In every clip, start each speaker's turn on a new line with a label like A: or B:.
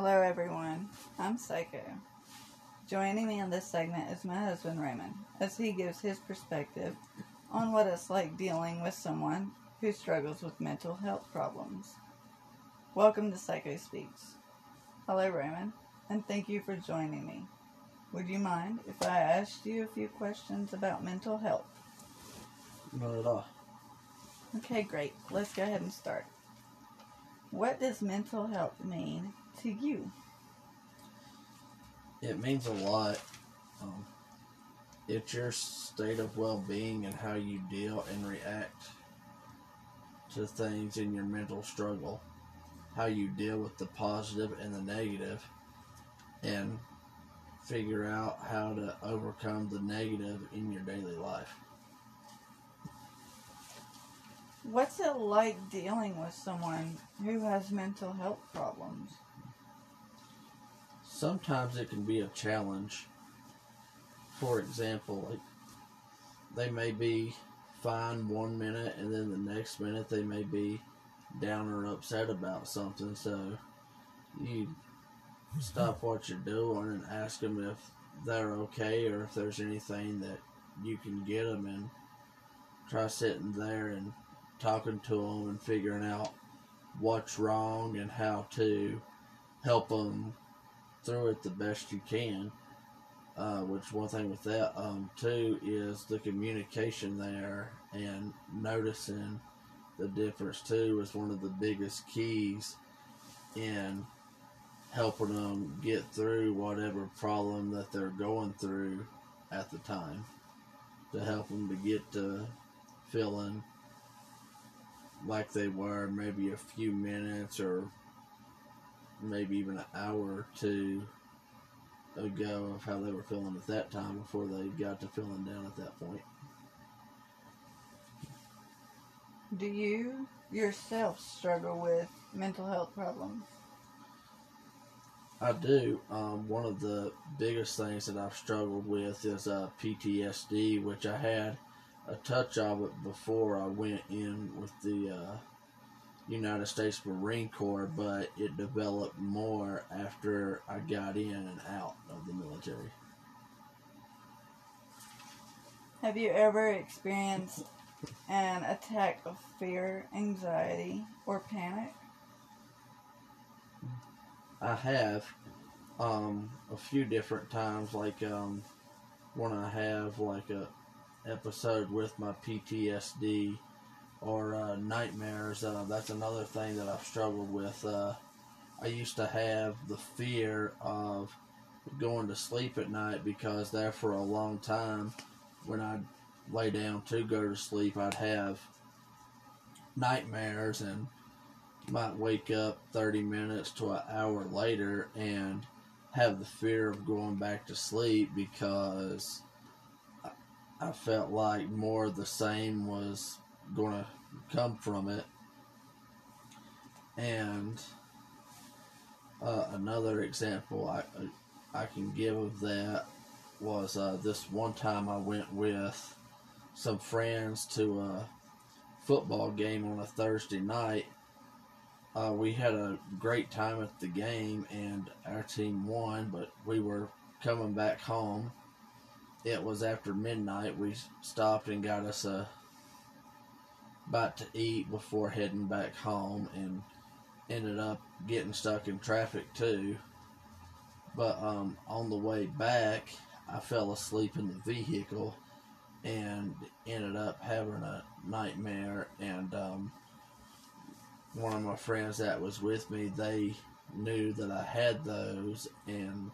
A: Hello, everyone. I'm Psycho. Joining me in this segment is my husband, Raymond, as he gives his perspective on what it's like dealing with someone who struggles with mental health problems. Welcome to Psycho Speaks. Hello, Raymond, and thank you for joining me. Would you mind if I asked you a few questions about mental health?
B: Not at all.
A: Okay, great. Let's go ahead and start. What does mental health mean to you?
B: It means a lot. Um, it's your state of well being and how you deal and react to things in your mental struggle. How you deal with the positive and the negative, and figure out how to overcome the negative in your daily life.
A: What's it like dealing with someone who has mental health problems?
B: Sometimes it can be a challenge. For example, like they may be fine one minute and then the next minute they may be down or upset about something. So you stop mm-hmm. what you're doing and ask them if they're okay or if there's anything that you can get them and try sitting there and talking to them and figuring out what's wrong and how to help them through it the best you can. Uh, which one thing with that um, too is the communication there and noticing the difference too is one of the biggest keys in helping them get through whatever problem that they're going through at the time to help them to get to feeling like they were maybe a few minutes or maybe even an hour or two ago of how they were feeling at that time before they got to feeling down at that point.
A: Do you yourself struggle with mental health problems?
B: I do. Um, one of the biggest things that I've struggled with is uh, PTSD, which I had a touch of it before I went in with the uh, United States Marine Corps, but it developed more after I got in and out of the military.
A: Have you ever experienced an attack of fear, anxiety, or panic?
B: I have um, a few different times, like um, when I have like a episode with my PTSD or uh, nightmares. Uh, that's another thing that I've struggled with. Uh, I used to have the fear of going to sleep at night because there for a long time, when I'd lay down to go to sleep, I'd have nightmares and might wake up 30 minutes to an hour later and have the fear of going back to sleep because I felt like more of the same was going to come from it. And uh, another example I I can give of that was uh, this one time I went with some friends to a football game on a Thursday night. Uh, we had a great time at the game and our team won, but we were coming back home. It was after midnight. We stopped and got us a bite to eat before heading back home and ended up getting stuck in traffic too. But um, on the way back, I fell asleep in the vehicle and ended up having a nightmare. And um, one of my friends that was with me, they knew that I had those, and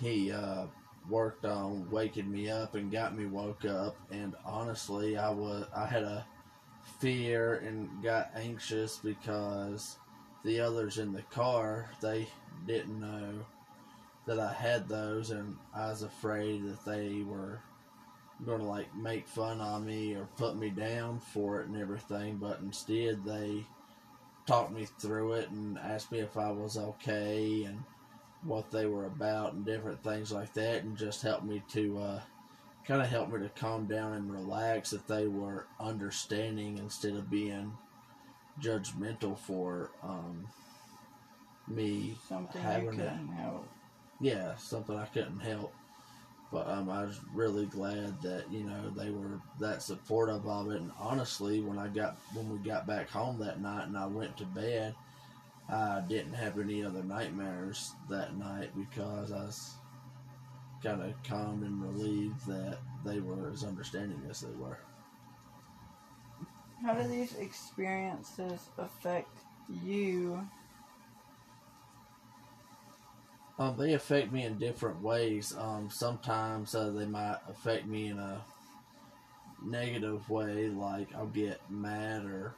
B: he uh, worked on waking me up and got me woke up and honestly I was I had a fear and got anxious because the others in the car they didn't know that I had those and I was afraid that they were going to like make fun of me or put me down for it and everything but instead they talked me through it and asked me if I was okay and what they were about and different things like that, and just helped me to uh, kind of help me to calm down and relax. That they were understanding instead of being judgmental for um, me
A: Something
B: having it.
A: couldn't help.
B: yeah, something I couldn't help. But um, I was really glad that you know they were that supportive of it. And honestly, when I got when we got back home that night and I went to bed, I didn't have any other nightmares that night because I was kind of calmed and relieved that they were as understanding as they were.
A: How do these experiences affect you?
B: Um, they affect me in different ways. Um, sometimes uh, they might affect me in a negative way, like I'll get mad or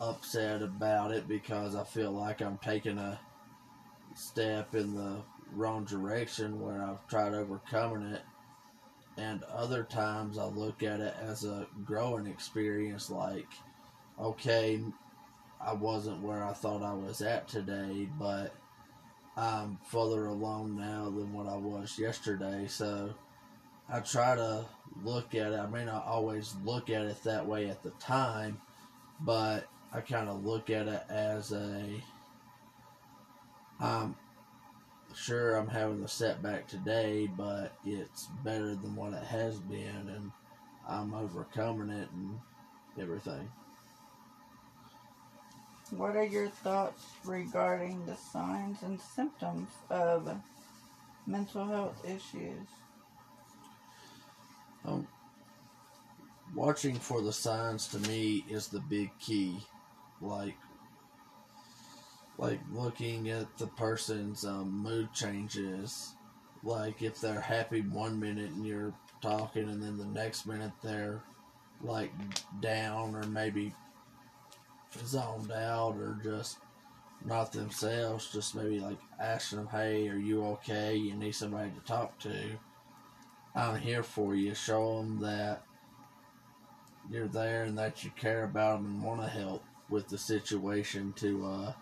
B: upset about it because I feel like I'm taking a step in the wrong direction where I've tried overcoming it. And other times I look at it as a growing experience, like, okay, I wasn't where I thought I was at today, but I'm further along now than what I was yesterday. So I try to look at it. I may not always look at it that way at the time, but I kind of look at it as a. I'm sure I'm having a setback today, but it's better than what it has been, and I'm overcoming it and everything.
A: What are your thoughts regarding the signs and symptoms of mental health issues?
B: Um, watching for the signs to me is the big key. Like, like looking at the person's um, mood changes. Like if they're happy one minute and you're talking, and then the next minute they're like down or maybe zoned out or just not themselves. Just maybe like asking them, "Hey, are you okay? You need somebody to talk to." I'm here for you. Show them that you're there and that you care about them and want to help with the situation to uh,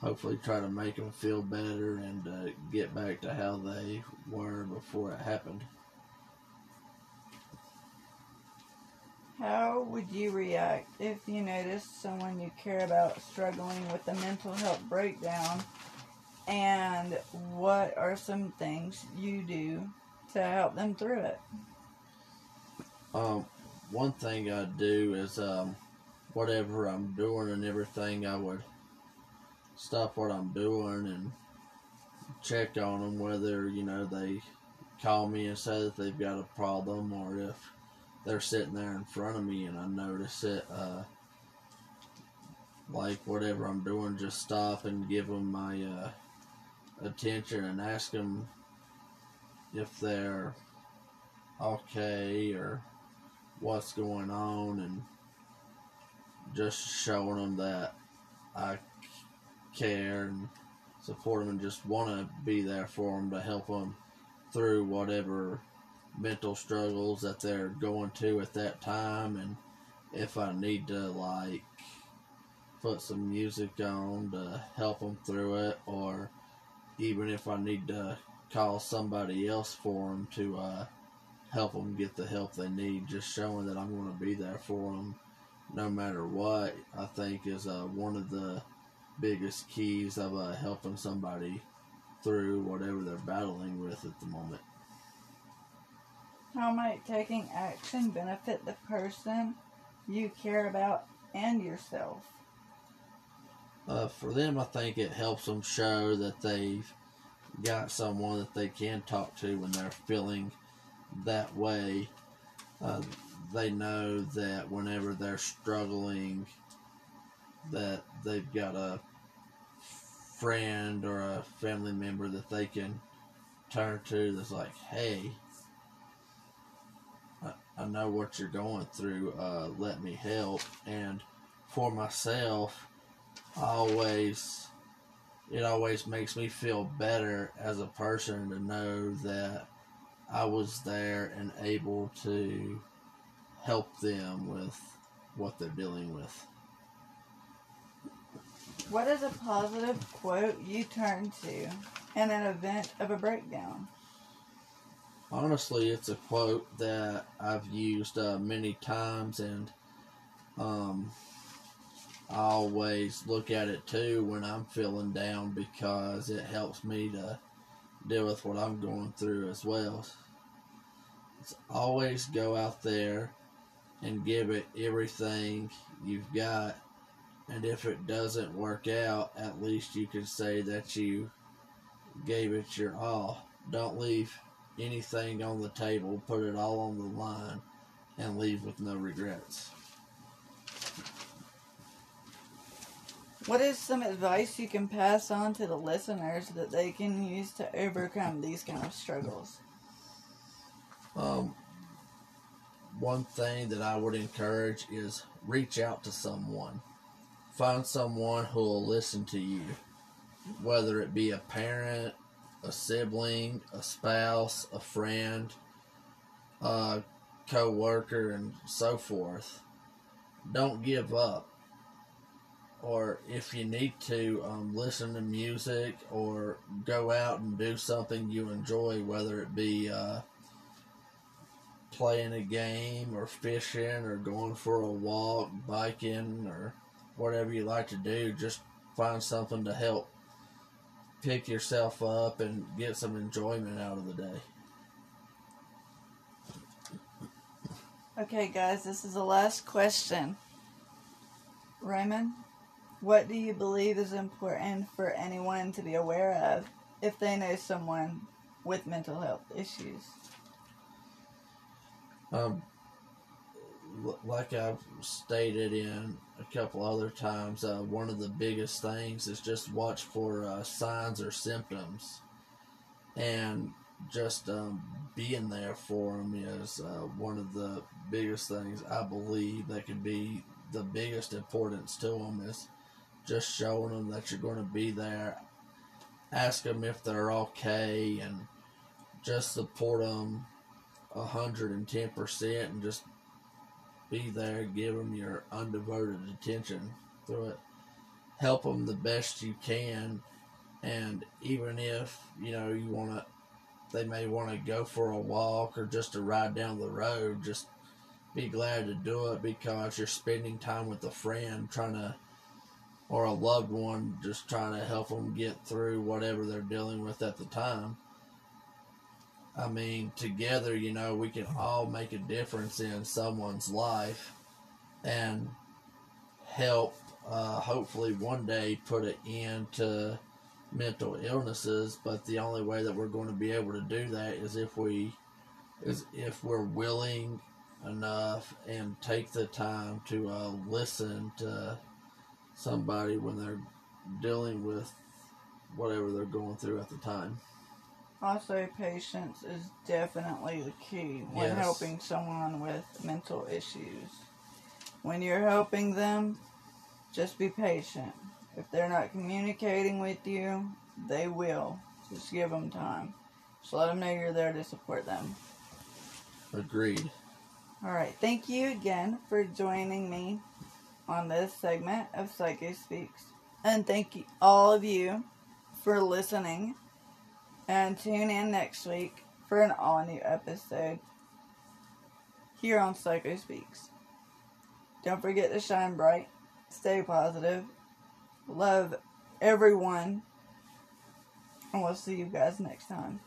B: hopefully try to make them feel better and uh, get back to how they were before it happened.
A: How would you react if you noticed someone you care about struggling with a mental health breakdown? And what are some things you do to help them through it?
B: Um, one thing I do is um, whatever I'm doing and everything, I would stop what I'm doing and check on them, whether you know they call me and say that they've got a problem, or if they're sitting there in front of me and I notice it. Uh, like whatever I'm doing, just stop and give them my uh, attention and ask them if they're okay or what's going on and just showing them that I care and support them and just want to be there for them to help them through whatever mental struggles that they're going to at that time. And if I need to like put some music on to help them through it or even if I need to call somebody else for them to uh, help them get the help they need just showing that I'm going to be there for them no matter what I think is uh, one of the biggest keys of uh, helping somebody through whatever they're battling with at the moment
A: How might taking action benefit the person you care about and yourself?
B: uh, for them, I think it helps them show that they've got someone that they can talk to when they're feeling that way. Uh, they know that whenever they're struggling, that they've got a friend or a family member that they can turn to that's like, hey, I, I know what you're going through. Uh, let me help. And for myself, I always it always makes me feel better as a person to know that I was there and able to help them with what they're dealing with.
A: What is a positive quote you turn to in an event of a breakdown?
B: Honestly, it's a quote that I've used uh, many times, and um, I always look at it too when I'm feeling down because it helps me to deal with what I'm going through as well. It's always go out there and give it everything you've got. And if it doesn't work out, at least you can say that you gave it your all. Don't leave anything on the table, put it all on the line, and leave with no regrets.
A: What is some advice you can pass on to the listeners that they can use to overcome these kind of struggles?
B: Um, one thing that I would encourage is reach out to someone. Find someone who will listen to you, whether it be a parent, a sibling, a spouse, a friend, a co worker, and so forth. Don't give up. Or if you need to, um, listen to music or go out and do something you enjoy, whether it be uh, playing a game or fishing or going for a walk, biking or whatever you like to do. Just find something to help pick yourself up and get some enjoyment out of the day.
A: Okay, guys, this is the last question. Raymond, what do you believe is important for anyone to be aware of if they know someone with mental health issues?
B: Um, like I've stated in a couple other times, uh, one of the biggest things is just watch for uh, signs or symptoms, and just um, being there for them is uh, one of the biggest things I believe that could be the biggest importance to them is just showing them that you're going to be there. Ask them if they're okay, and just support them hundred and ten percent, and just be there. Give them your undiverted attention through it. Help them the best you can, and even if you know you want to, they may want to go for a walk or just to ride down the road. Just be glad to do it because you're spending time with a friend trying to or a loved one just trying to help them get through whatever they're dealing with at the time. I mean, together, you know, we can all make a difference in someone's life and help, uh, hopefully, one day put an end to mental illnesses. But the only way that we're going to be able to do that is if we is if we're willing enough and take the time to uh, listen to somebody when they're dealing with whatever they're going through at the time.
A: Also, patience is definitely the key when
B: Yes.
A: helping someone with mental issues. When you're helping them, just be patient. If they're not communicating with you, they will. Just give them time. Just let them know you're there to support them.
B: Agreed.
A: All right. Thank you again for joining me on this segment of Psycho Speaks. And thank you, all of you for listening. And tune in next week for an all new episode here on Psycho Speaks. Don't forget to shine bright, stay positive, love everyone, and we'll see you guys next time.